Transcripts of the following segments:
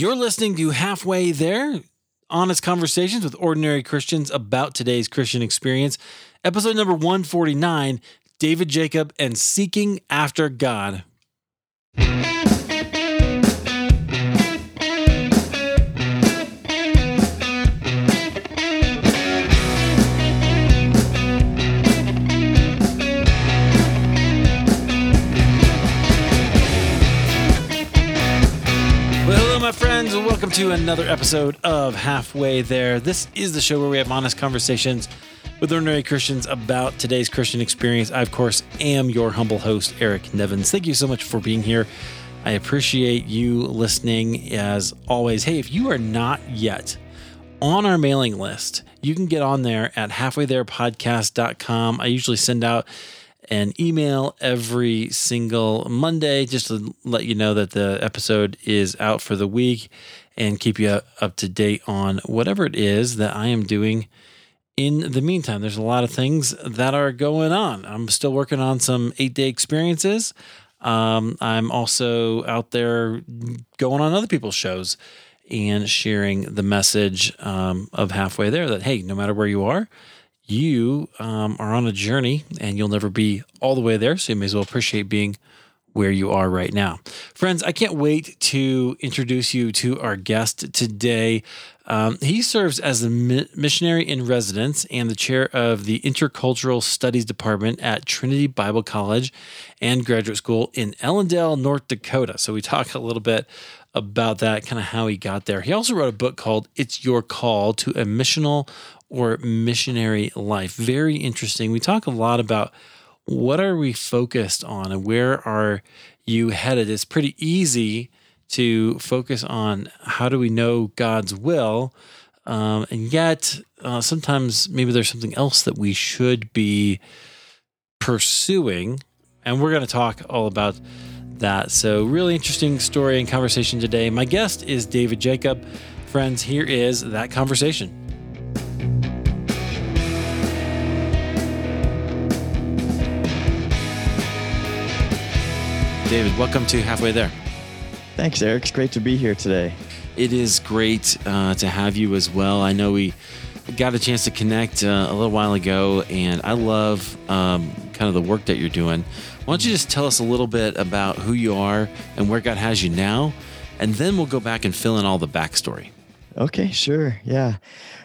You're listening to Halfway There, honest conversations with ordinary Christians about today's Christian experience. Episode number 149 David Jacob and Seeking After God. Welcome to another episode of Halfway There. This is the show where we have honest conversations with ordinary Christians about today's Christian experience. I, of course, am your humble host, Eric Nevins. Thank you so much for being here. I appreciate you listening as always. Hey, if you are not yet on our mailing list, you can get on there at halfwaytherepodcast.com. I usually send out an email every single Monday just to let you know that the episode is out for the week and keep you up to date on whatever it is that I am doing in the meantime. There's a lot of things that are going on. I'm still working on some eight day experiences. Um, I'm also out there going on other people's shows and sharing the message um, of halfway there that, hey, no matter where you are, you um, are on a journey and you'll never be all the way there. So you may as well appreciate being where you are right now. Friends, I can't wait to introduce you to our guest today. Um, he serves as mi- missionary in residence and the chair of the Intercultural Studies Department at Trinity Bible College and Graduate School in Ellendale, North Dakota. So we talk a little bit about that, kind of how he got there. He also wrote a book called It's Your Call to a Missional or Missionary Life. Very interesting. We talk a lot about what are we focused on and where are you headed? It's pretty easy to focus on how do we know God's will, um, and yet uh, sometimes maybe there's something else that we should be pursuing, and we're going to talk all about that. So, really interesting story and conversation today. My guest is David Jacob. Friends, here is that conversation. David, welcome to Halfway There. Thanks, Eric. It's great to be here today. It is great uh, to have you as well. I know we got a chance to connect uh, a little while ago, and I love um, kind of the work that you're doing. Why don't you just tell us a little bit about who you are and where God has you now, and then we'll go back and fill in all the backstory. Okay, sure. Yeah.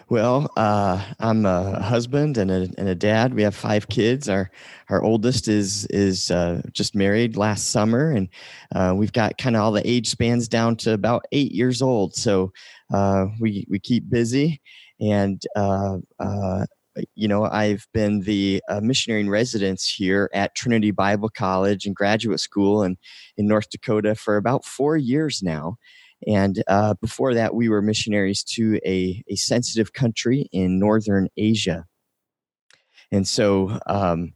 Well, uh, I'm a husband and a, and a dad. We have five kids. Our our oldest is is uh, just married last summer, and uh, we've got kind of all the age spans down to about eight years old. So uh, we we keep busy, and uh, uh, you know I've been the missionary in residence here at Trinity Bible College and Graduate School in in North Dakota for about four years now. And uh, before that, we were missionaries to a, a sensitive country in northern Asia. And so, um,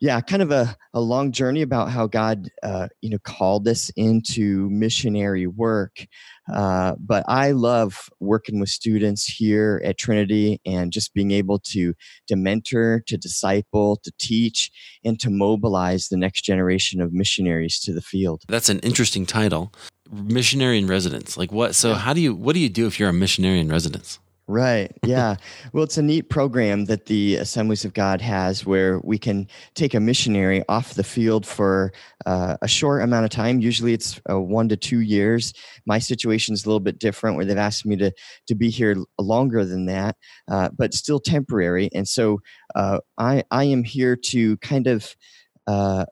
yeah, kind of a, a long journey about how God, uh, you know, called us into missionary work. Uh, but I love working with students here at Trinity and just being able to to mentor, to disciple, to teach, and to mobilize the next generation of missionaries to the field. That's an interesting title missionary in residence like what so how do you what do you do if you're a missionary in residence Right. Yeah. well, it's a neat program that the Assemblies of God has where we can take a missionary off the field for uh, a short amount of time. Usually it's uh, one to two years. My situation is a little bit different where they've asked me to, to be here longer than that, uh, but still temporary. And so uh, I, I am here to kind of uh,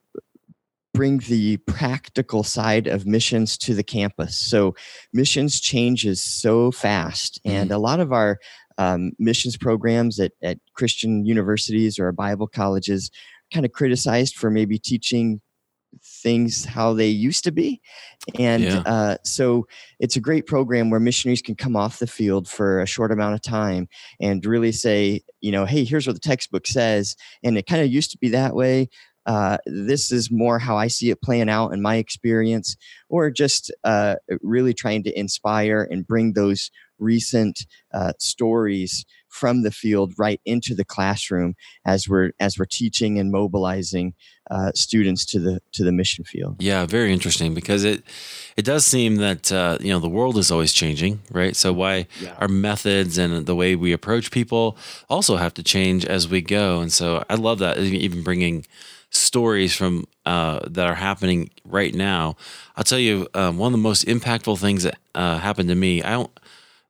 bring the practical side of missions to the campus. So missions changes so fast, and mm-hmm. a lot of our um, missions programs at, at Christian universities or Bible colleges kind of criticized for maybe teaching things how they used to be. And yeah. uh, so it's a great program where missionaries can come off the field for a short amount of time and really say, you know, hey, here's what the textbook says. And it kind of used to be that way. Uh, this is more how I see it playing out in my experience, or just uh, really trying to inspire and bring those recent uh, stories from the field right into the classroom as we're as we're teaching and mobilizing uh, students to the to the mission field. Yeah, very interesting because it it does seem that uh, you know the world is always changing, right? So why yeah. our methods and the way we approach people also have to change as we go. And so I love that even bringing stories from uh, that are happening right now. I'll tell you um, one of the most impactful things that uh, happened to me. I don't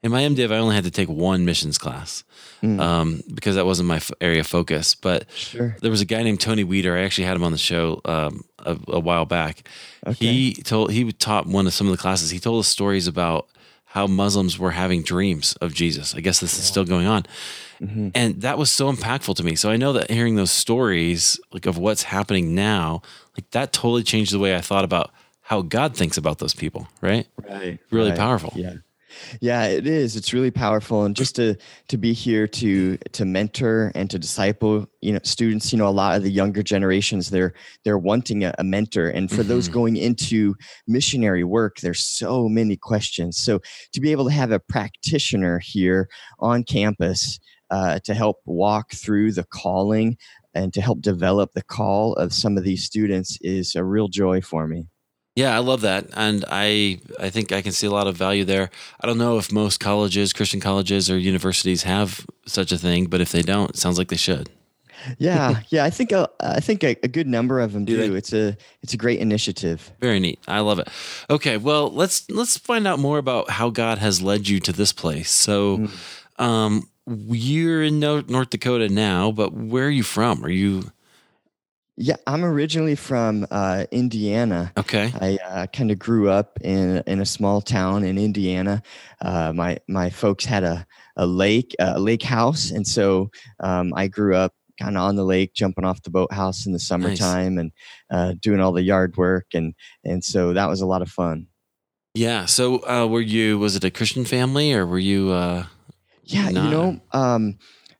in my MDiv, I only had to take one missions class mm. um, because that wasn't my f- area of focus. But sure. there was a guy named Tony Weeder. I actually had him on the show um, a, a, while back. Okay. He told he taught one of some of the classes. He told us stories about how Muslims were having dreams of Jesus. I guess this yeah. is still going on. Mm-hmm. And that was so impactful to me. So I know that hearing those stories, like of what's happening now, like that totally changed the way I thought about how God thinks about those people. Right. Right. Really right. powerful. Yeah. Yeah, it is. It's really powerful, and just to to be here to to mentor and to disciple, you know, students. You know, a lot of the younger generations they're they're wanting a, a mentor, and for mm-hmm. those going into missionary work, there's so many questions. So to be able to have a practitioner here on campus uh, to help walk through the calling and to help develop the call of some of these students is a real joy for me. Yeah, I love that, and I I think I can see a lot of value there. I don't know if most colleges, Christian colleges or universities have such a thing, but if they don't, it sounds like they should. Yeah, yeah, I think a, uh, I think a, a good number of them do. do it's a it's a great initiative. Very neat. I love it. Okay, well let's let's find out more about how God has led you to this place. So, mm. um, you're in North Dakota now, but where are you from? Are you yeah, I'm originally from uh, Indiana. Okay. I uh, kind of grew up in in a small town in Indiana. Uh, my my folks had a a lake a lake house, and so um, I grew up kind of on the lake, jumping off the boathouse in the summertime, nice. and uh, doing all the yard work, and and so that was a lot of fun. Yeah. So, uh, were you? Was it a Christian family, or were you? Uh, yeah, not? you know. Um,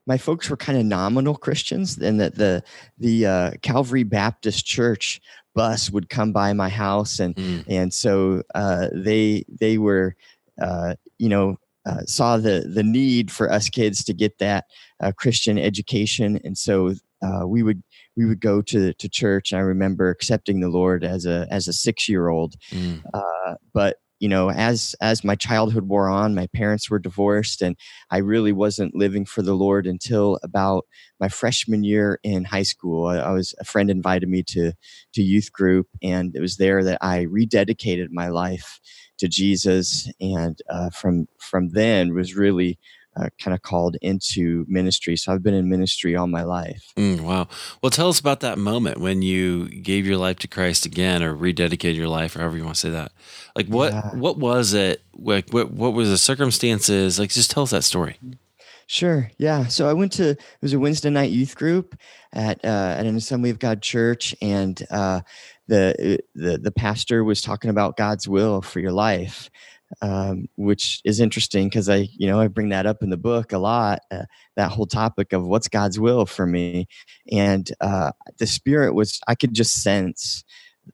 my folks were kind of nominal Christians, and that the the uh, Calvary Baptist Church bus would come by my house, and mm. and so uh, they they were uh, you know uh, saw the the need for us kids to get that uh, Christian education, and so uh, we would we would go to to church. I remember accepting the Lord as a as a six year old, mm. but you know as as my childhood wore on my parents were divorced and i really wasn't living for the lord until about my freshman year in high school. I, I was a friend invited me to to youth group and it was there that i rededicated my life to jesus and uh, from from then was really uh, kind of called into ministry. So I've been in ministry all my life. Mm, wow. Well, tell us about that moment when you gave your life to Christ again, or rededicated your life, or however you want to say that. Like, what yeah. what was it? Like, what what was the circumstances? Like, just tell us that story. Sure. Yeah. So I went to it was a Wednesday night youth group at uh, at an Assembly of God church, and uh, the the the pastor was talking about God's will for your life um, which is interesting because I, you know, I bring that up in the book a lot. Uh, that whole topic of what's God's will for me, and uh, the Spirit was I could just sense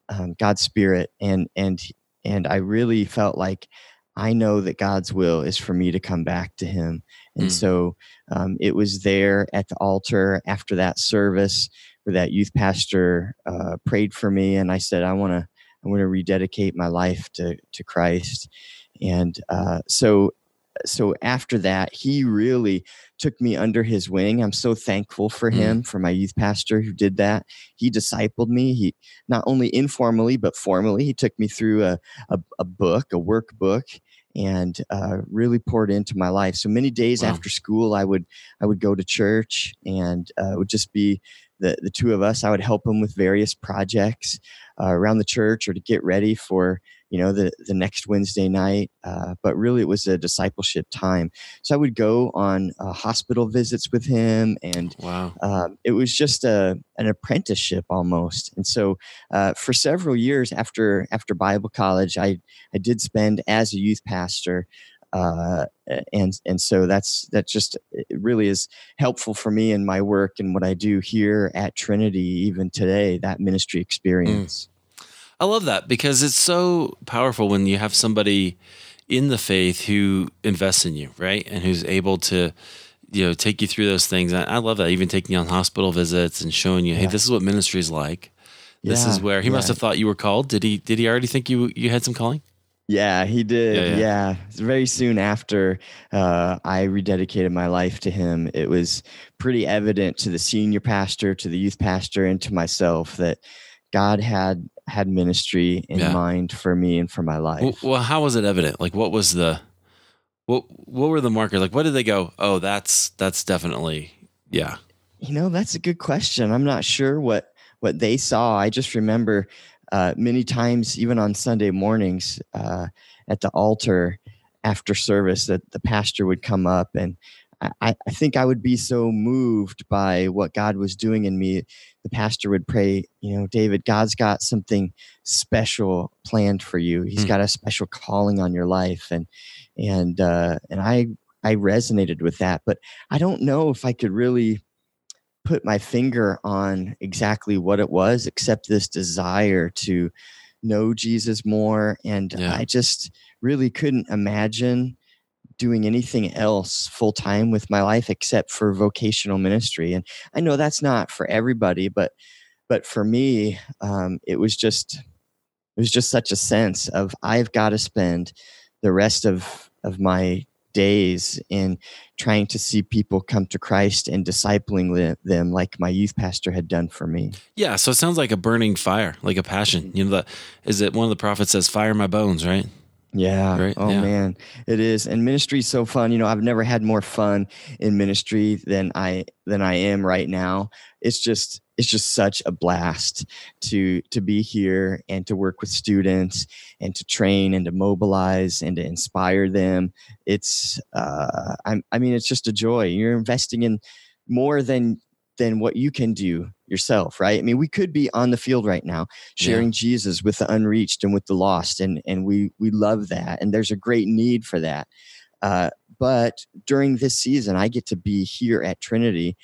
um, God's Spirit, and and and I really felt like I know that God's will is for me to come back to Him, and mm. so um, it was there at the altar after that service where that youth pastor uh, prayed for me, and I said I want to I want to rededicate my life to to Christ and uh, so so after that he really took me under his wing. I'm so thankful for mm. him for my youth pastor who did that. He discipled me. He not only informally but formally he took me through a, a, a book a workbook and uh, really poured into my life. So many days wow. after school i would i would go to church and uh, it would just be the, the two of us. I would help him with various projects uh, around the church or to get ready for you know, the, the next Wednesday night. Uh, but really, it was a discipleship time. So I would go on uh, hospital visits with him, and wow. um, it was just a, an apprenticeship almost. And so uh, for several years after after Bible college, I, I did spend as a youth pastor. Uh, and and so that's that just it really is helpful for me in my work and what I do here at Trinity even today that ministry mm. experience. Mm. I love that because it's so powerful when you have somebody in the faith who invests in you, right? And who's able to, you know, take you through those things. I, I love that. Even taking you on hospital visits and showing you, yeah. hey, this is what ministry is like. this Yeah, is where he must have thought you were called. Did he? Did he already think you you had some calling? Yeah, he did. Yeah, Yeah, yeah. Very soon after uh, I rededicated my life to him, it was pretty evident to the senior pastor, to the youth pastor, and to myself that God had had ministry in Yeah. mind for me and for my life. Well, well, how was it evident? Like, what was the what what were the markers? Like, what did they go? Oh, that's that's definitely yeah. You know, that's a good question. I'm not sure what what they saw. I just remember uh, many times, even on Sunday mornings uh, at the altar after service, that the pastor would come up, and I, I think I would be so moved by what God was doing in me. The pastor would pray, you know, David, God's got something special planned for you. He's Hmm. got a special calling on your life, and and uh, and I I resonated with that, but I don't know if I could really put my finger on exactly what it was, except this desire to know Jesus more. And Yeah. I just really couldn't imagine doing anything else full time with my life except for vocational ministry. And I know that's not for everybody, but but for me, um, it was just it was just such a sense of I've got to spend the rest of of my days in trying to see people come to Christ and discipling them like my youth pastor had done for me. Yeah, so it sounds like a burning fire, like a passion. You know, the is it one of the prophets says, "Fire my bones," right? Yeah. Right, Oh yeah. man, it is. And ministry is so fun. You know, I've never had more fun in ministry than I than I am right now. It's just it's just such a blast to to be here and to work with students and to train and to mobilize and to inspire them. It's uh I'm, I mean it's just a joy. You're investing in more than than what you can do yourself, right? I mean, we could be on the field right now sharing Jesus with the unreached and with the lost, and and we we love that, and there's a great need for that. Uh, but during this season, I get to be here at Trinity,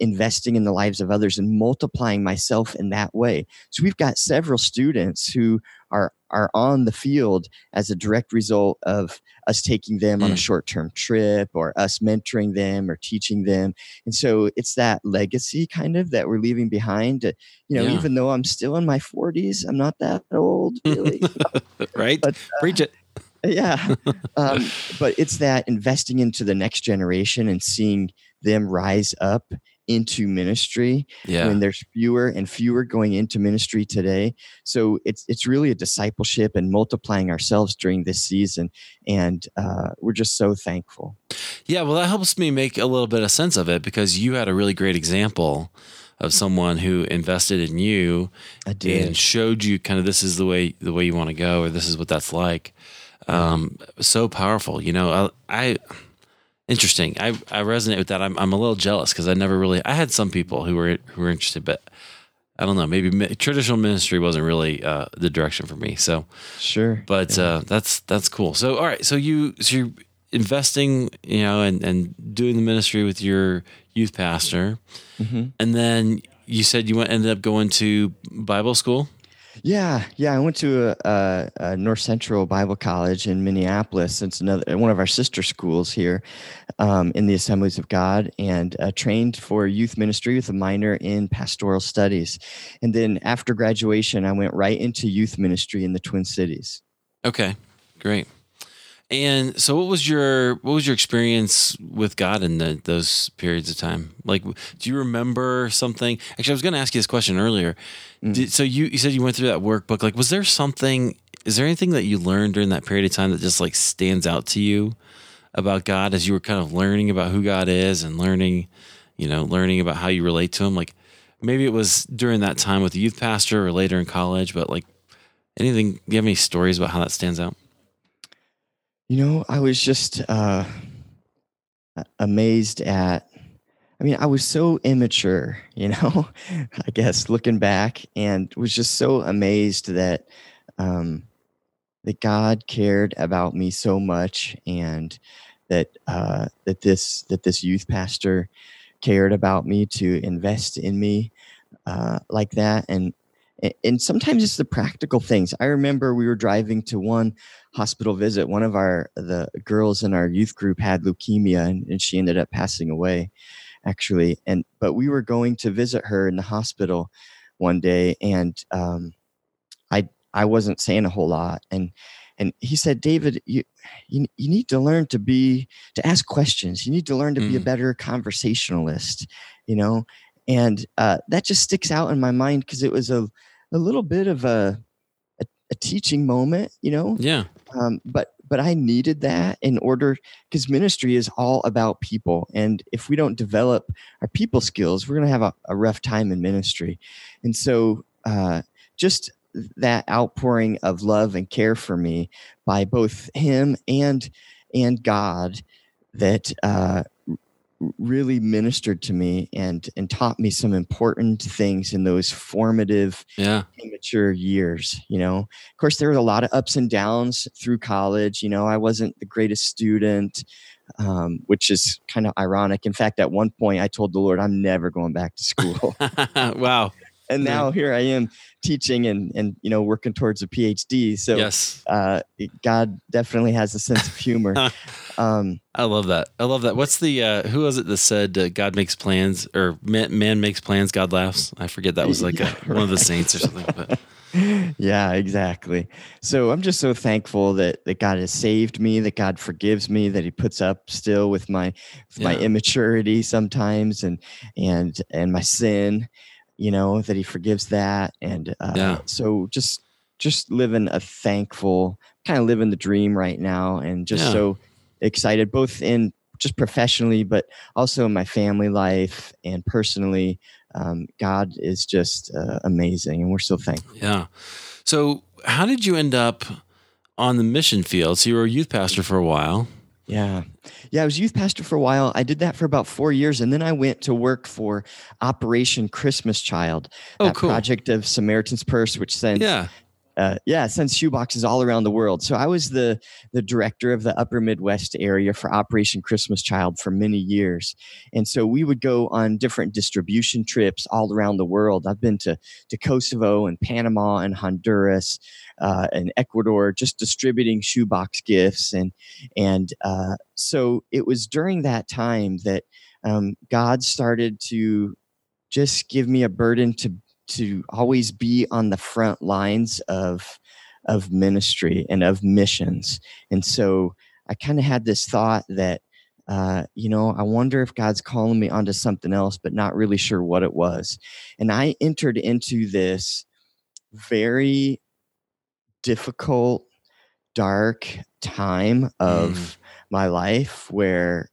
investing in the lives of others and multiplying myself in that way. So we've got several students who are are on the field as a direct result of us taking them on a Mm. short term trip or us mentoring them or teaching them. And so it's that legacy kind of that we're leaving behind. uh, You know, Yeah. even though I'm still in my 40s, I'm not that old, really. right? but Preach it. yeah. Um, but it's that investing into the next generation and seeing them rise up into ministry Yeah. when there's fewer and fewer going into ministry today. So it's it's really a discipleship and multiplying ourselves during this season, and uh, we're just so thankful. Yeah, well, that helps me make a little bit of sense of it because you had a really great example of someone who invested in you and showed you kind of this is the way the way you want to go or this is what that's like. Um, so powerful, you know. I, I interesting. I I resonate with that. I'm I'm a little jealous because I never really. I had some people who were who were interested, but I don't know. Maybe mi- traditional ministry wasn't really uh, the direction for me. So Sure. but uh, that's that's cool. So all right, so you so you're investing, you know, and and doing the ministry with your youth pastor, Mhm. and then you said you went ended up going to Bible school. Yeah, yeah. I went to a, a, North Central Bible College in Minneapolis. It's another one of our sister schools here um, in the Assemblies of God, and uh, trained for youth ministry with a minor in pastoral studies. And then after graduation, I went right into youth ministry in the Twin Cities. Okay, great. And so, what was your what was your experience with God in the, those periods of time? Like, do you remember something? Actually, I was going to ask you this question earlier. Mm. Did, so you you said you went through that workbook. Like, was there something? Is there anything that you learned during that period of time that just like stands out to you about God as you were kind of learning about who God is and learning, you know, learning about how you relate to Him? Like, maybe it was during that time with the youth pastor or later in college, but like anything. Do you have any stories about how that stands out? You know, I was just uh, amazed at. I mean, I was so immature, you know, I guess looking back, and was just so amazed that um, that God cared about me so much, and that uh, that this that this youth pastor cared about me to invest in me uh, like that, and and sometimes it's the practical things. I remember we were driving to one hospital visit. One of our the girls in our youth group had leukemia, and, and she ended up passing away, actually. And but we were going to visit her in the hospital one day, and um, I I wasn't saying a whole lot, and and he said, David, you, you you need to learn to be to ask questions. You need to learn to be a Mm. better conversationalist, you know, and uh, that just sticks out in my mind because it was a a little bit of a a, a teaching moment, you know, Yeah. um, but but I needed that in order because ministry is all about people, and if we don't develop our people skills, we're gonna have a, a rough time in ministry, and so uh, just that outpouring of love and care for me by both him and and God that uh, really ministered to me and and taught me some important things in those formative Yeah. immature years you know of course there were a lot of ups and downs through college you know i wasn't the greatest student um, which is kind of ironic in fact at one point i told the lord i'm never going back to school wow. and Yeah. now here i am teaching and and you know working towards a phd so yes. uh, god definitely has a sense of humor um, I love that. I love that. What's the uh who was it that said uh, God makes plans or man, man makes plans, God laughs? I forget that was like Yeah, a, one of the saints or something. But yeah, exactly. So I'm just so thankful that that God has saved me, that God forgives me, that He puts up still with my with my immaturity sometimes and and and my sin, you know, that He forgives that. And uh, Yeah. so just just living a thankful kind of living the dream right now, and just Yeah. so excited, both in just professionally, but also in my family life and personally. Um, God is just uh, amazing, and we're so thankful. yeah. So how did you end up on the mission field? So you were a youth pastor for a while. Yeah. Yeah, I was youth pastor for a while. I did that for about four years. And then I went to work for Operation Christmas Child, Oh, that cool. project of Samaritan's Purse, which sends Yeah. Uh, yeah, sends shoeboxes all around the world. So I was the the director of the Upper Midwest area for Operation Christmas Child for many years, and so we would go on different distribution trips all around the world. I've been to to Kosovo and Panama and Honduras uh, and Ecuador, just distributing shoebox gifts, and and uh, so it was during that time that um, God started to just give me a burden to to always be on the front lines of of ministry and of missions. And so i kind of had this thought that uh, you know i wonder if god's calling me onto something else but not really sure what it was. And i entered into this very difficult dark time of my life where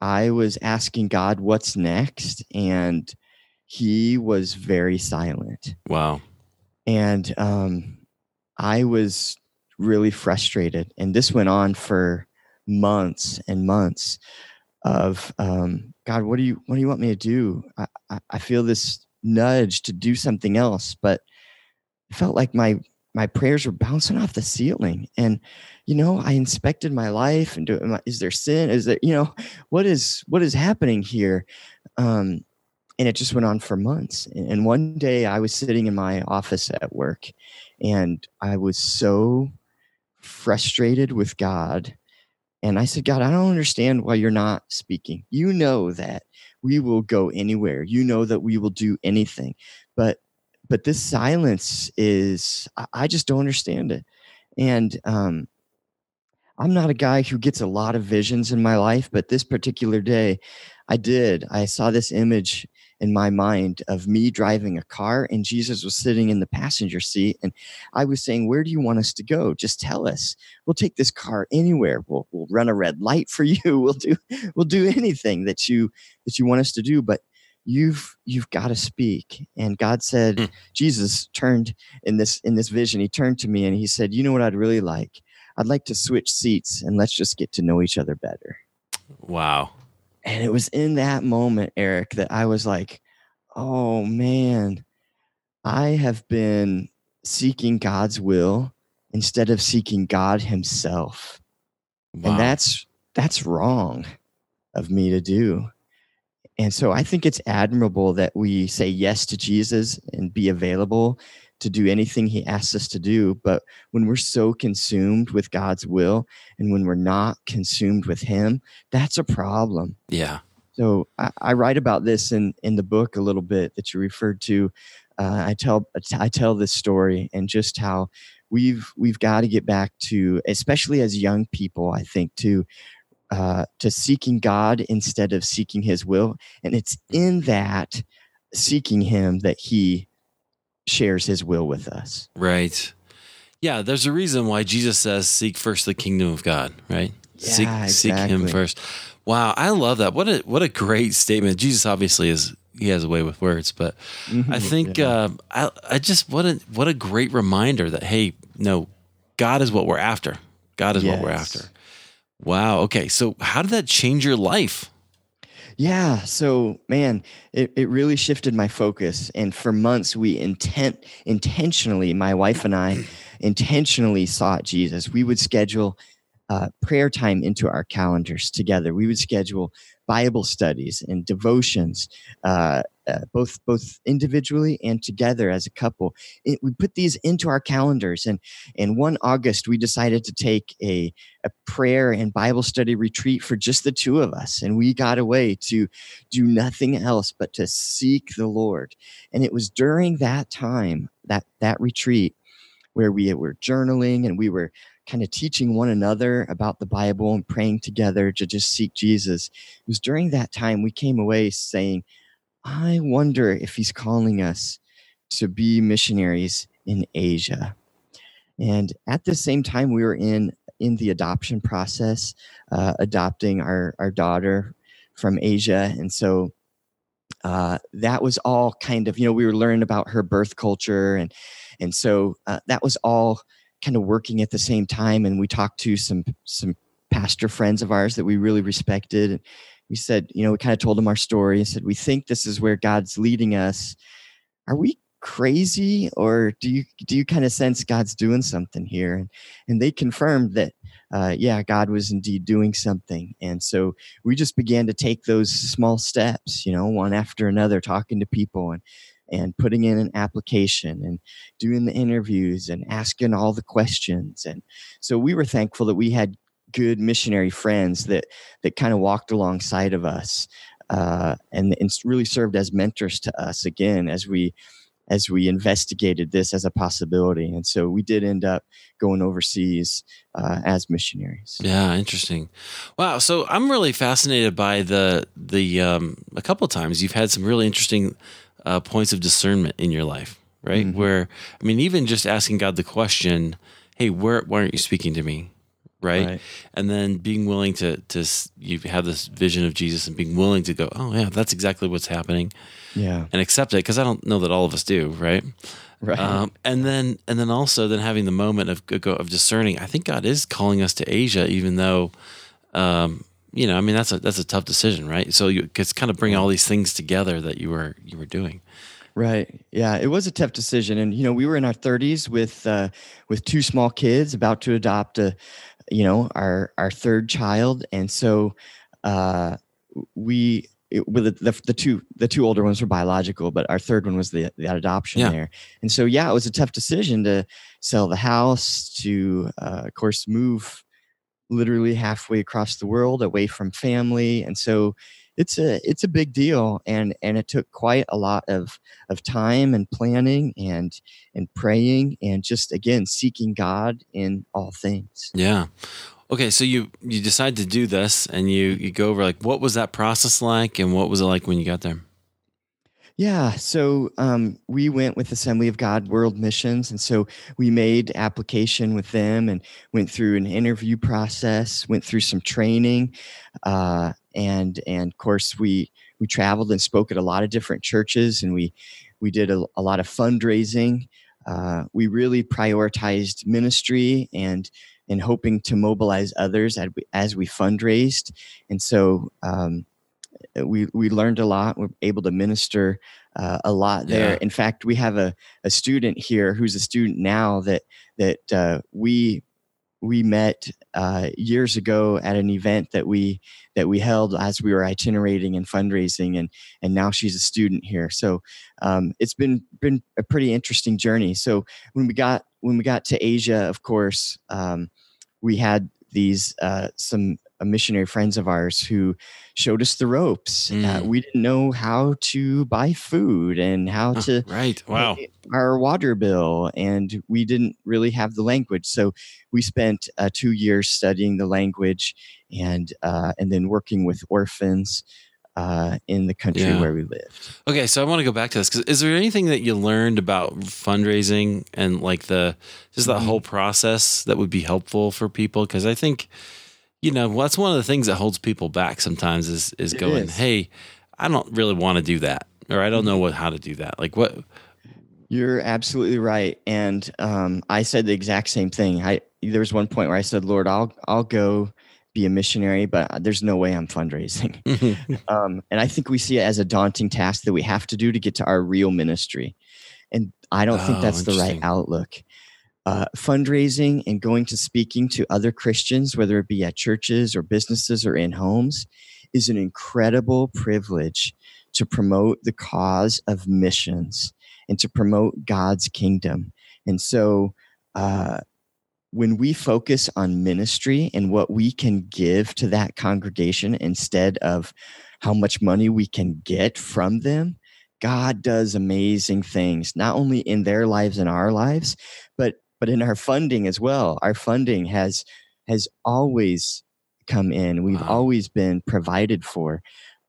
i was asking god what's next? and he was very silent. Wow. and um, i was really frustrated. And this went on for months and months of um, god what do you what do you want me to do? I, I, I feel this nudge to do something else. But it felt like my my prayers were bouncing off the ceiling. And you know i inspected my life and do is there sin? Is there you know what is what is happening here? Um and it just went on for months. And, one day i was sitting in my office at work and i was so frustrated with god and i said god i don't understand why you're not speaking. You know that we will go anywhere. You know that we will do anything but but this silence is I just don't understand it. And um i'm not a guy who gets a lot of visions in my life but this particular day i did. I saw this image in my mind of me driving a car and jesus was sitting in the passenger seat and i was saying where do you want us to go? Just tell us. We'll take this car anywhere. We'll, we'll run a red light for you. We'll do we'll do anything that you that you want us to do. But you've you've got to speak. And god said Hmm. jesus turned in this in this vision he turned to me and he said you know what i'd really like? I'd like to switch seats and let's just get to know each other better. Wow. And it was in that moment eric that i was like oh man i have been seeking god's will instead of seeking god himself Wow. and that's that's wrong of me to do and so i think it's admirable that we say yes to jesus and be available to do anything he asks us to do but when we're so consumed with god's will and when we're not consumed with him that's a problem. Yeah. so I, I write about this in in the book a little bit that you referred to. Uh, I tell I tell this story and just how we've we've got to get back to, especially as young people, I think to uh, to seeking God instead of seeking His will, and it's in that seeking Him that He shares His will with us. Right. Yeah, there's a reason why Jesus says, "Seek first the kingdom of God." Right. Yeah, seek exactly. seek Him first. Wow, I love that. What a what a great statement. Jesus obviously is he has a way with words, but Mm-hmm. I think uh, I I just what a what a great reminder that hey, no, God is what we're after. God is what we're after. Wow. Okay. So how did that change your life? Yeah. So, man, it, it really shifted my focus. And for months, we intent intentionally, my wife and I intentionally sought Jesus. We would schedule uh, prayer time into our calendars together. We would schedule Bible studies and devotions, uh, uh, both both individually and together as a couple. We put these into our calendars, and and one August we decided to take a a prayer and Bible study retreat for just the two of us, and we got away to do nothing else but to seek the Lord. And it was during that time that that retreat where we were journaling and we were kind of teaching one another about the Bible and praying together to just seek Jesus. It was during that time we came away saying, I wonder if he's calling us to be missionaries in Asia. And at the same time, we were in in the adoption process, uh, adopting our our daughter from Asia, and so uh, that was all kind of you know we were learning about her birth culture, and and so uh, that was all kind of working at the same time. And we talked to some some pastor friends of ours that we really respected. And we said, you know, we kind of told them our story and said, we think this is where God's leading us. Are we crazy or do you do you kind of sense God's doing something here? And and they confirmed that uh, yeah, God was indeed doing something. And so we just began to take those small steps, you know, one after another, talking to people and and putting in an application and doing the interviews and asking all the questions. And so we were thankful that we had good missionary friends that that kind of walked alongside of us uh, and, and really served as mentors to us again as we as we investigated this as a possibility. And so we did end up going overseas uh, as missionaries. Yeah, interesting. Wow. So I'm really fascinated by the the um, a couple times you've had some really interesting uh, points of discernment in your life, right? Mhm. Where I mean, even just asking God the question, "Hey, where why aren't you speaking to me?" Right? Right. And then being willing to to you have this vision of Jesus and being willing to go, "Oh yeah, that's exactly what's happening," Yeah. and accept it because I don't know that all of us do, right? Right. Um, and then and then also then having the moment of of discerning. I think God is calling us to Asia, even though, um, you know, I mean that's a that's a tough decision, right? So you it's kind of bring all these things together that you were you were doing. Right. Yeah, it was a tough decision, and you know, we were in our 30s with uh, with two small kids, about to adopt a, you know, our our third child, and so uh, we it, with the, the the two the two older ones were biological, but our third one was the the adoption Yeah. there, and so yeah, it was a tough decision to sell the house, to uh, of course move literally halfway across the world away from family, and so it's a it's a big deal and and it took quite a lot of of time and planning and and praying and just again seeking god in all things Yeah. Okay, so you you decide to do this, and you you go over like what was that process like, and what was it like when you got there? Yeah so um, we went with assembly of god world missions and so we made application with them and went through an interview process went through some training uh, and and of course we we traveled and spoke at a lot of different churches and we we did a, a lot of fundraising. Uh, we really prioritized ministry and and hoping to mobilize others as we, as we fundraised and so um, we we learned a lot we're able to minister uh, a lot there Yeah. in fact we have a, a student here who's a student now that that uh, we we met uh, years ago at an event that we that we held as we were itinerating and fundraising, and and now she's a student here. So um, it's been been a pretty interesting journey. So when we got when we got to Asia, of course, um, we had these uh, some uh, missionary friends of ours who showed us the ropes. Uh, Mm. we didn't know how to buy food and how to right. Wow. pay our water bill, and we didn't really have the language. So we spent uh, two years studying the language and uh, and then working with orphans uh, in the country Yeah. where we lived. Okay, so I want to go back to this because is there anything that you learned about fundraising and like the just that Mhm. whole process that would be helpful for people? Because I think you know well, that's one of the things that holds people back sometimes is is It going, is. hey, I don't really want to do that, or I don't know Mhm. what how to do that. Like what? You're absolutely right, and um, I said the exact same thing. I there was one point where I said, "Lord, I'll I'll go be a missionary, but there's no way I'm fundraising." Um, and I think we see it as a daunting task that we have to do to get to our real ministry. And I don't think Oh, that's the right outlook. Uh, fundraising and going to speaking to other Christians, whether it be at churches or businesses or in homes, is an incredible privilege to promote the cause of missions and to promote God's kingdom. And so, uh, when we focus on ministry and what we can give to that congregation instead of how much money we can get from them, God does amazing things, not only in their lives and our lives, but in our funding as well. Our funding has has always come in. We've Wow. always been provided for.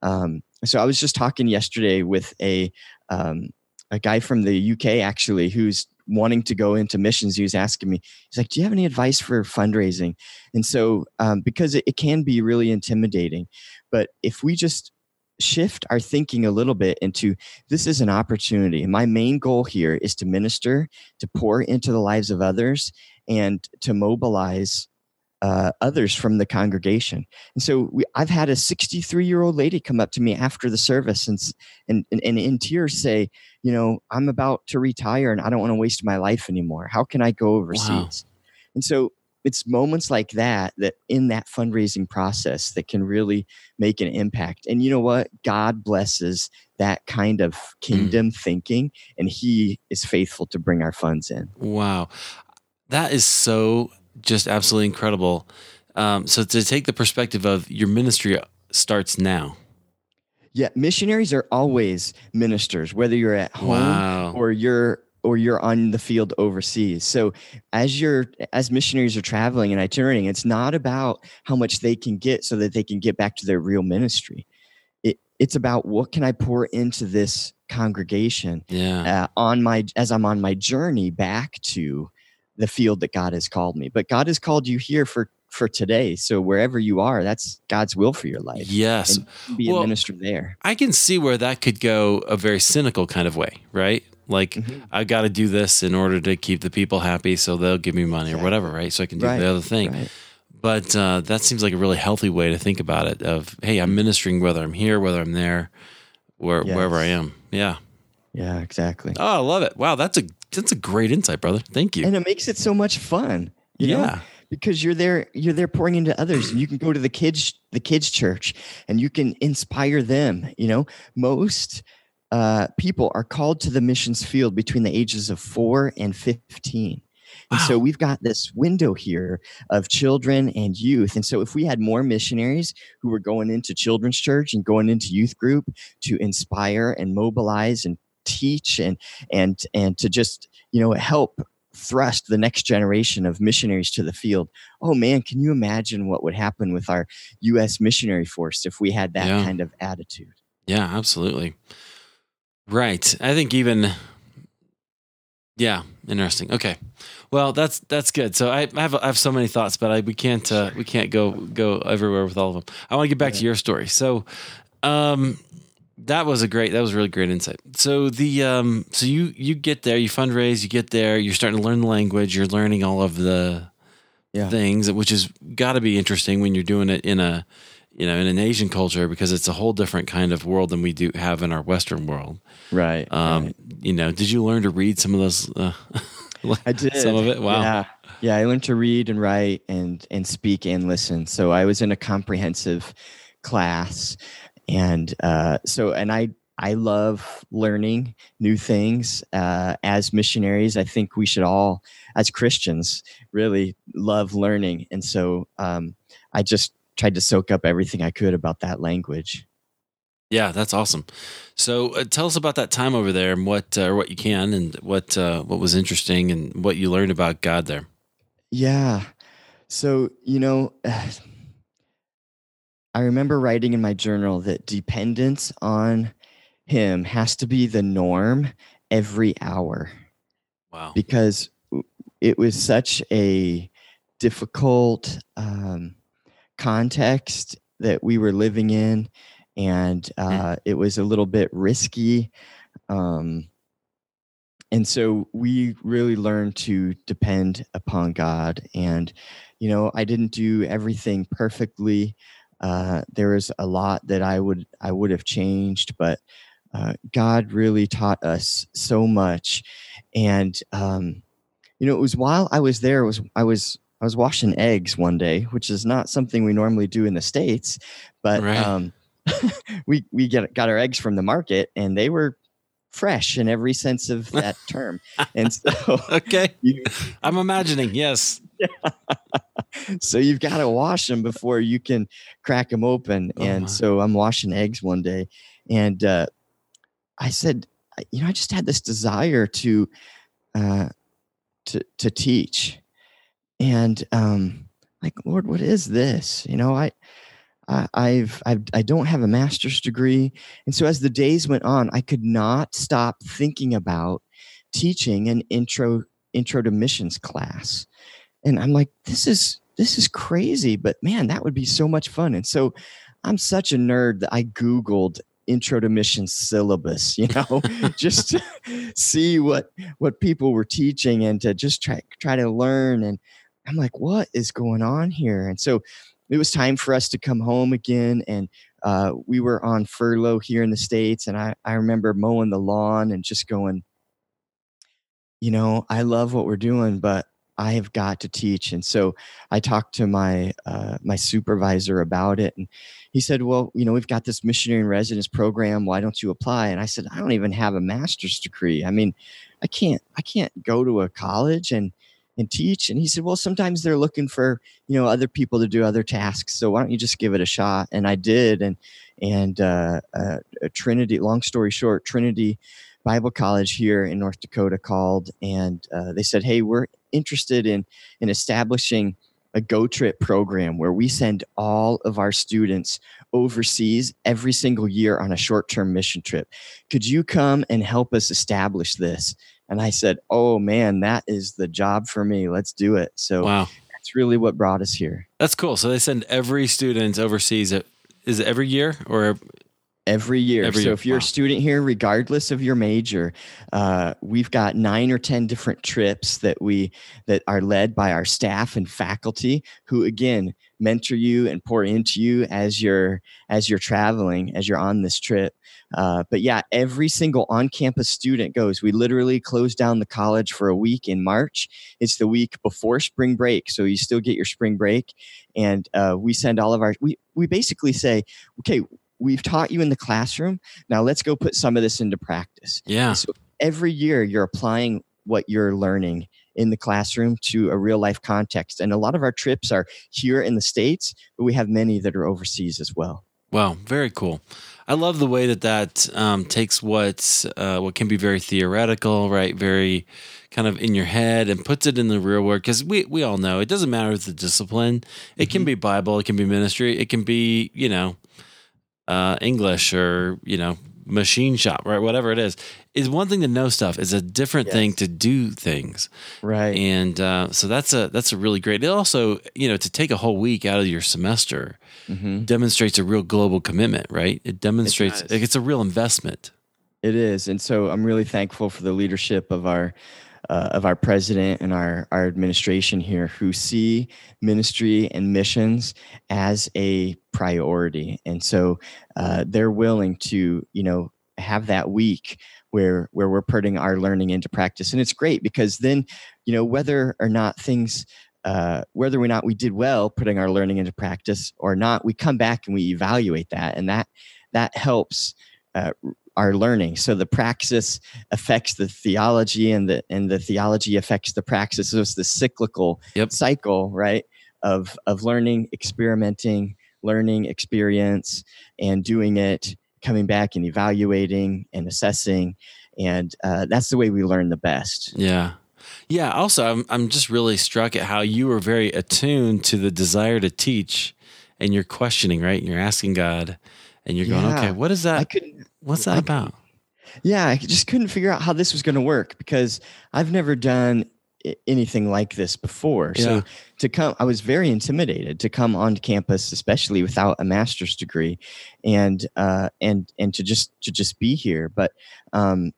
Um, so I was just talking yesterday with a um, a guy from the UK actually who's wanting to go into missions. He was asking me, he's like, "Do you have any advice for fundraising?" And so um, because it, it can be really intimidating, but if we just shift our thinking a little bit into this is an opportunity. My main goal here is to minister, to pour into the lives of others, and to mobilize uh, others from the congregation. And so we, I've had a 63 year old lady come up to me after the service and, and, and, and in tears say, you know, I'm about to retire and I don't want to waste my life anymore. How can I go overseas? And so it's moments like that that in that fundraising process that can really make an impact. And you know what? God blesses that kind of kingdom thinking, and He is faithful to bring our funds in. Wow. That is so just absolutely incredible. Um, so to take the perspective of your ministry starts now. Yeah, missionaries are always ministers, whether you're at home Wow. or you're or you're on the field overseas. So as you're as missionaries are traveling and itinerating, it's not about how much they can get so that they can get back to their real ministry. It, it's about what can I pour into this congregation Yeah. uh, on my as I'm on my journey back to the field that God has called me. But God has called you here for for today. So wherever you are, that's God's will for your life. Yes. And be Well, a minister there. I can see where that could go a very cynical kind of way, right? Like Mhm. I got to do this in order to keep the people happy, so they'll give me money or whatever, right? So I can do Right, the other thing. Right. But uh, that seems like a really healthy way to think about it. Of hey, I'm ministering whether I'm here, whether I'm there, where wherever I am. Yeah. Yeah, exactly. Oh, I love it. Wow, that's a that's a great insight, brother. Thank you. And it makes it so much fun. You know? yeah. because you're there you're there pouring into others and you can go to the kids the kids church and you can inspire them you know most uh, people are called to the missions field between the ages of 4 and 15 and so we've got this window here of children and youth and so if we had more missionaries who were going into children's church and going into youth group to inspire and mobilize and teach and and and to just you know help thrust the next generation of missionaries to the field. Oh man, can you imagine what would happen with our US missionary force if we had that Yeah. kind of attitude? Yeah, absolutely. Right. I think even yeah, interesting. Okay. Well, that's that's good. So I, I have I have so many thoughts, but I we can't uh, we can't go go everywhere with all of them. I want to get back to your story. So um that was a great that was really great insight. So the um so you you get there, you fundraise, you get there, you're starting to learn the language, you're learning all of the Yeah. things, which is got to be interesting when you're doing it in a you know in an Asian culture because it's a whole different kind of world than we do have in our Western world. Right. Um, right. You know, did you learn to read some of those? Uh, I did some of it. Wow. Yeah. Yeah, I learned to read and write and and speak and listen. So I was in a comprehensive class, and uh, so and I I love learning new things. Uh, as missionaries, I think we should all, as Christians, really love learning. And so um, I just tried to soak up everything I could about that language. Yeah, that's awesome. So uh, tell us about that time over there and what uh, what you can and what uh, what was interesting and what you learned about God there. Yeah. So, you know, I remember writing in my journal that dependence on him has to be the norm every hour. Wow. Because it was such a difficult um, context that we were living in, and uh, it was a little bit risky. Um, and so we really learned to depend upon God. And, you know, I didn't do everything perfectly. Uh, there was a lot that I would I would have changed, but uh, God really taught us so much. And um, you know, it was while I was there. Was I was I was washing eggs one day, which is not something we normally do in the states, but right. um, we we get got our eggs from the market, and they were fresh in every sense of that term. And so, okay, you, I'm imagining, yes. So you've got to wash them before you can crack them open. Oh and my. so I'm washing eggs one day, and uh, I said, you know, I just had this desire to uh, to to teach, and um, like, Lord, what is this? You know, I. I, I've, I've I don't have a master's degree, and so as the days went on, I could not stop thinking about teaching an intro intro to missions class, and I'm like, this is this is crazy, but man, that would be so much fun. And so I'm such a nerd that I Googled intro to mission syllabus, you know, just to see what what people were teaching and to just try try to learn. And I'm like, what is going on here? And so it was time for us to come home again. And uh, we were on furlough here in the States. And I, I remember mowing the lawn and just going, you know, I love what we're doing, but I have got to teach. And so I talked to my uh, my supervisor about it, and he said, "Well, you know, we've got this missionary in residence program. Why don't you apply?" And I said, "I don't even have a master's degree. I mean, I can't I can't go to a college and and teach." And he said, "Well, sometimes they're looking for you know other people to do other tasks. So why don't you just give it a shot?" And I did, and and uh, uh, Trinity. Long story short, Trinity. Bible College here in North Dakota called and uh, they said, "Hey, we're interested in in establishing a go trip program where we send all of our students overseas every single year on a short term mission trip. Could you come and help us establish this? And I said, Oh man, that is the job for me. Let's do it. So wow. that's really what brought us here. That's cool. So they send every student overseas. Is it every year or every year. Every so year. if you're wow. a student here, regardless of your major, uh, we've got nine or ten different trips that we that are led by our staff and faculty, who again mentor you and pour into you as you're as you're traveling, as you're on this trip. Uh, but yeah, every single on-campus student goes. We literally close down the college for a week in March. It's the week before spring break, so you still get your spring break, and uh, we send all of our. We we basically say, okay, we've taught you in the classroom. Now let's go put some of this into practice. Yeah. So every year you're applying what you're learning in the classroom to a real life context. And a lot of our trips are here in the States, but we have many that are overseas as well. Wow, very cool. I love the way that that um, takes what uh, what can be very theoretical, right? Very kind of in your head, and puts it in the real world. Because we we all know it doesn't matter if the discipline. It mm-hmm. can be Bible, it can be ministry, it can be you know uh, English or you know machine shop, right? Whatever it is, is one thing to know stuff. Is a different yes. thing to do things, right? And uh, so that's a that's a really great. It also you know to take a whole week out of your semester mm-hmm. demonstrates a real global commitment, right? It demonstrates it it's a real investment. It is, and so I'm really thankful for the leadership of our uh, of our president and our, our administration here who see ministry and missions as a priority. And so uh, they're willing to, you know, have that week where where we're putting our learning into practice. And it's great because then, you know, whether or not things uh, whether or not we did well putting our learning into practice or not, we come back and we evaluate that, and that that helps uh, our learning. So the praxis affects the theology, and the and the theology affects the praxis. So it's the cyclical yep. cycle, right? Of of learning, experimenting, learning experience and doing it, coming back and evaluating and assessing. And uh, that's the way we learn the best. Yeah. Yeah. Also, I'm, I'm just really struck at how you were very attuned to the desire to teach and you're questioning, right? and You're asking God and you're going, Yeah. okay, what is that? I couldn't, What's that I- about? yeah, I just couldn't figure out how this was going to work because I've never done anything like this before. Yeah. So to come, I was very intimidated to come onto campus, especially without a master's degree, and uh, and and to just to just be here. But um,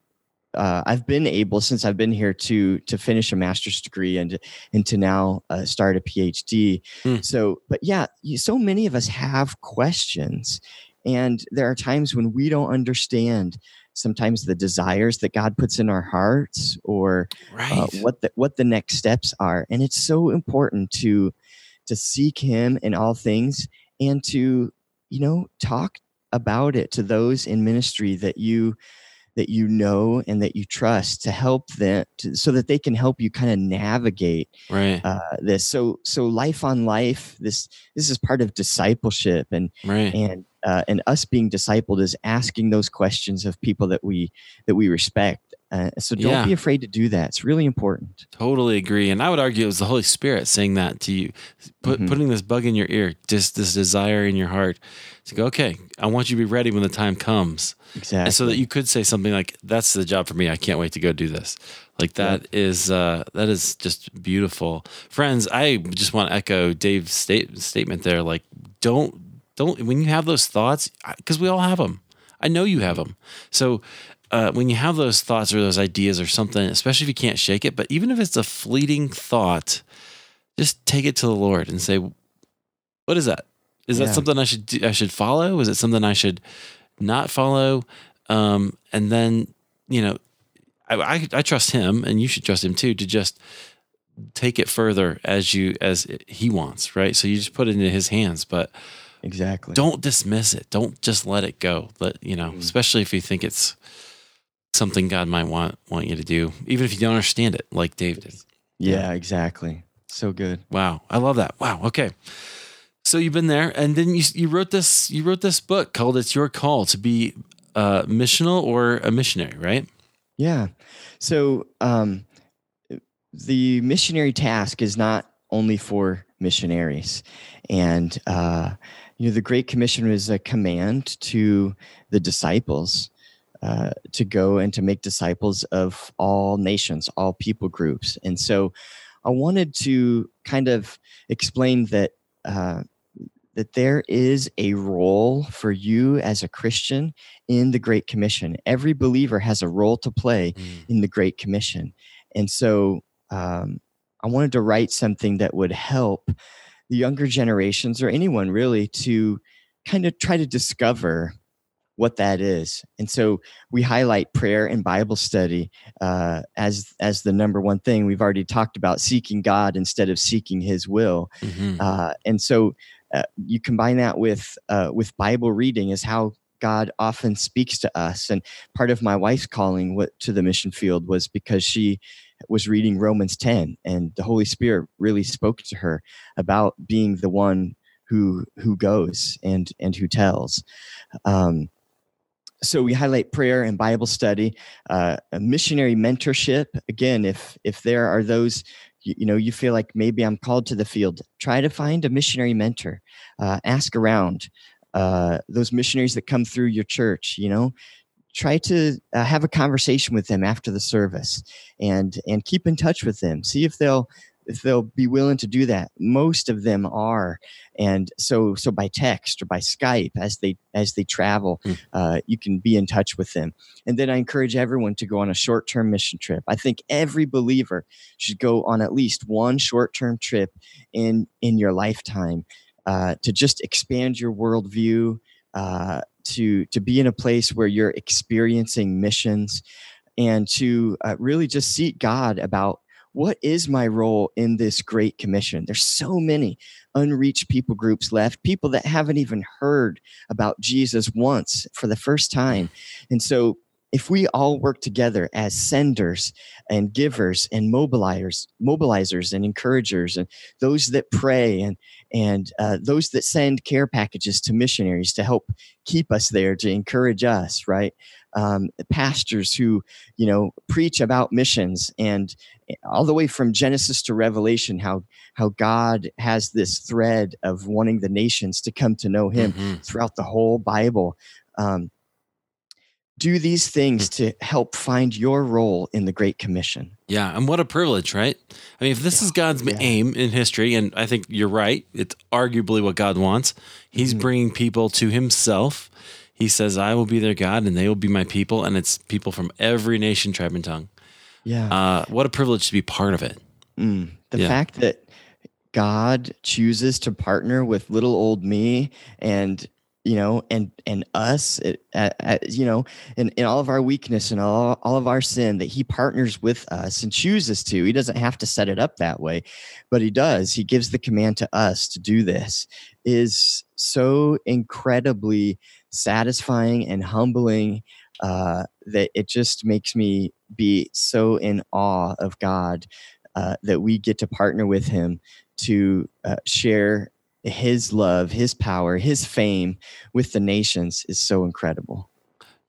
uh, I've been able since I've been here to to finish a master's degree and and to now uh, start a PhD. Hmm. So, but yeah, so many of us have questions, and there are times when we don't understand sometimes the desires that God puts in our hearts or Right. uh, what the what the next steps are and it's so important to to seek him in all things and to you know talk about it to those in ministry that you that you know and that you trust to help them to, so that they can help you kind of navigate right. uh, this so so life on life this this is part of discipleship and right. and uh, and us being discipled is asking those questions of people that we that we respect. Uh, so don't Yeah. be afraid to do that. It's really important. Totally agree. And I would argue it was the Holy Spirit saying that to you, put, Mhm. putting this bug in your ear, just this desire in your heart to go, okay, I want you to be ready when the time comes. Exactly. And so that you could say something like, that's the job for me. I can't wait to go do this. Like that is uh, that is just beautiful. Friends, I just want to echo Dave's state, statement there. Like, don't, don't, when you have those thoughts, because we all have them. I know you have them. So uh, when you have those thoughts or those ideas or something, especially if you can't shake it, but even if it's a fleeting thought, just take it to the Lord and say, "What is that? Is that something I should do, I should follow? Is it something I should not follow?" Um, and then you know, I, I I trust Him, and you should trust Him too, to just take it further as you as He wants, right? So you just put it into His hands, but exactly. don't dismiss it. Don't just let it go. Let you know, Mhm. especially if you think it's something God might want want you to do, even if you don't understand it, like Dave did. Yeah, exactly. So good. Wow, I love that. Wow. Okay. So you've been there, and then you you wrote this you wrote this book called "It's Your Call to Be uh, Missional or a Missionary," right? Yeah. So um, the missionary task is not only for missionaries, and uh, you know the Great Commission was a command to the disciples uh, to go and to make disciples of all nations, all people groups, and so I wanted to kind of explain that. Uh, that there is a role for you as a Christian in the Great Commission. Every believer has a role to play in the Great Commission. And so um, I wanted to write something that would help the younger generations or anyone really to kind of try to discover what that is. And so we highlight prayer and Bible study uh, as as the number one thing. We've already talked about seeking God instead of seeking His will. Mhm. Uh, and so uh, you combine that with uh, with Bible reading is how God often speaks to us. And part of my wife's calling to the mission field was because she was reading Romans 10, and the Holy Spirit really spoke to her about being the one who who goes and and who tells. Um, so we highlight prayer and Bible study, uh, missionary mentorship. Again, if if there are those you, you know you feel like maybe i'm called to the field try to find a missionary mentor uh, ask around uh, those missionaries that come through your church you know try to uh, have a conversation with them after the service and and keep in touch with them see if they'll if they'll be willing to do that. Most of them are and so so by text or by skype as they as they travel Hmm. uh, you can be in touch with them. And then i encourage everyone to go on a short-term mission trip. I think every believer should go on at least one short-term trip in in your lifetime uh, to just expand your worldview uh, to to be in a place where you're experiencing missions and to uh, really just seek god about what is my role in this great commission. There's so many unreached people groups left people that haven't even heard about jesus once for the first time. And so if we all work together as senders and givers and mobilizers, mobilizers and encouragers, and those that pray and and uh, those that send care packages to missionaries to help keep us there, to encourage us, right? Um, pastors who you know preach about missions and all the way from Genesis to Revelation, how how God has this thread of wanting the nations to come to know Him mm-hmm. throughout the whole Bible. Um, do these things to help find your role in the Great Commission. Yeah, and what a privilege, right? I mean, if this yeah, is God's yeah. aim in history, and I think you're right, it's arguably what God wants. He's mm-hmm. bringing people to Himself. He says, "I will be their God, and they will be my people," and it's people from every nation, tribe, and tongue. Yeah, uh, what a privilege to be part of it. Mm. The yeah. fact that God chooses to partner with little old me and you know, and and us, it, you know, in, in all of our weakness and all, all of our sin, that He partners with us and chooses to. He doesn't have to set it up that way, but He does. He gives the command to us to do this. Is so incredibly satisfying and humbling uh, that it just makes me be so in awe of God uh, that we get to partner with Him to uh, share his love, his power, his fame with the nations is so incredible.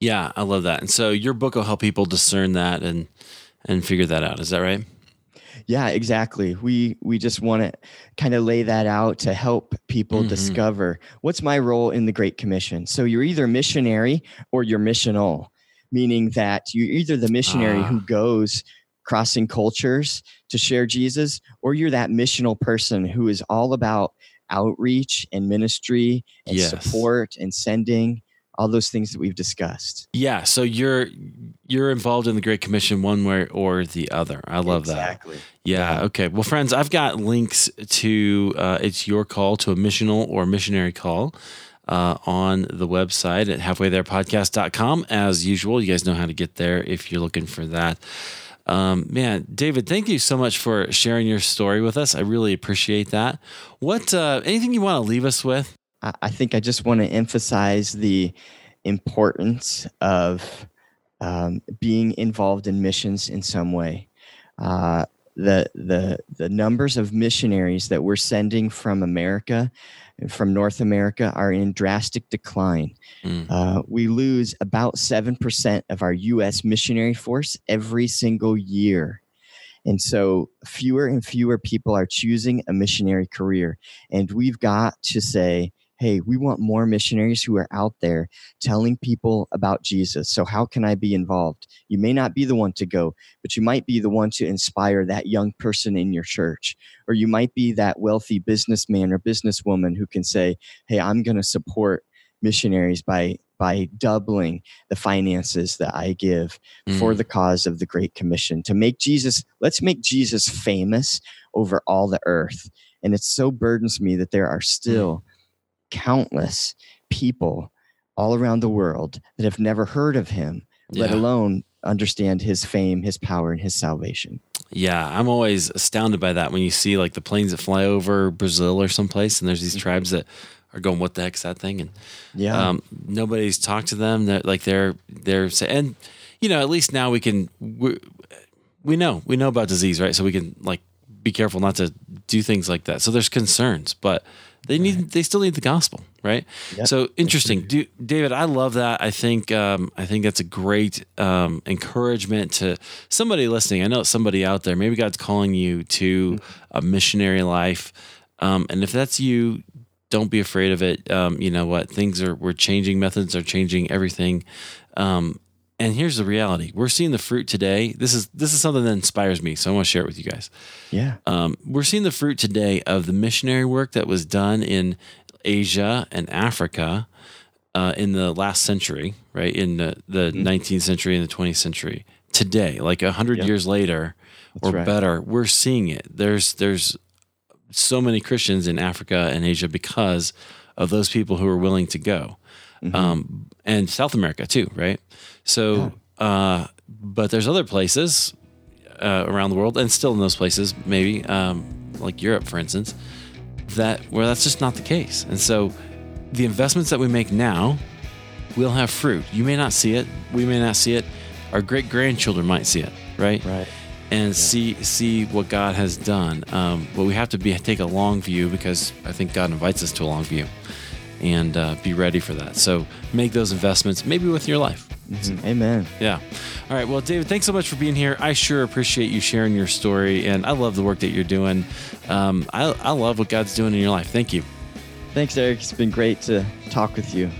Yeah, I love that. And so your book will help people discern that and and figure that out. Is that right? Yeah, exactly. We we just want to kind of lay that out to help people mm-hmm. discover what's my role in the Great Commission. So you're either missionary or you're missional, meaning that you're either the missionary who ah. goes crossing cultures to share Jesus, or you're that missional person who is all about outreach and ministry and yes. support and sending all those things that we've discussed. Yeah, so you're you're involved in the Great Commission one way or the other. I love exactly. that. Yeah, yeah. Okay. Well, friends, I've got links to uh, it's your call to a missional or missionary call. Uh, on the website at halfwaytherepodcast.com. As usual, you guys know how to get there if you're looking for that. Um, man, David, thank you so much for sharing your story with us. I really appreciate that. What uh, anything you want to leave us with? I think I just want to emphasize the importance of um, being involved in missions in some way. Uh, the the the numbers of missionaries that we're sending from America from North America are in drastic decline. Mm. Uh, we lose about 7% of our U.S. missionary force every single year. And so fewer and fewer people are choosing a missionary career. And we've got to say, hey, we want more missionaries who are out there telling people about Jesus. So, how can I be involved? You may not be the one to go, but you might be the one to inspire that young person in your church. Or you might be that wealthy businessman or businesswoman who can say, hey, I'm going to support missionaries by by doubling the finances that I give mm. for the cause of the Great Commission to make Jesus, let's make Jesus famous over all the earth. And it so burdens me that there are still mm countless people all around the world that have never heard of him, yeah. let alone understand his fame, his power, and his salvation. Yeah, I'm always astounded by that when you see like the planes that fly over Brazil or someplace, and there's these mm-hmm. tribes that are going, "What the heck's that thing?" And yeah, um, nobody's talked to them. That like they're they're and you know at least now we can we, we know we know about disease, right? So we can like be careful not to do things like that. So there's concerns, but they need right. they still need the gospel, right? Yep. So interesting, do, David. I love that. I think um, I think that's a great um, encouragement to somebody listening. I know somebody out there. Maybe God's calling you to mm-hmm. a missionary life, um, and if that's you, don't be afraid of it. Um, you know what? Things are we're changing. Methods are changing. Everything. Um, and here's the reality: we're seeing the fruit today. This is this is something that inspires me, so I want to share it with you guys. Yeah, um, we're seeing the fruit today of the missionary work that was done in Asia and Africa uh, in the last century, right? In the, the mm-hmm. 19th century and the 20th century. Today, like a hundred yep. years later That's or right. better, we're seeing it. There's there's so many Christians in Africa and Asia because of those people who are willing to go, mm-hmm. um, and South America too, right? So, yeah. uh, but there's other places uh, around the world, and still in those places, maybe um, like Europe, for instance, that where that's just not the case. And so, the investments that we make now we'll have fruit. You may not see it. We may not see it. Our great grandchildren might see it, right? Right. And see see what God has done. Um, but we have to be take a long view because I think God invites us to a long view, and uh, be ready for that. So make those investments, maybe with your life. Mhm. Amen. Yeah. All right. Well, David, thanks so much for being here. I sure appreciate you sharing your story, and I love the work that you're doing. Um, I, I love what God's doing in your life. Thank you. Thanks, Eric. It's been great to talk with you.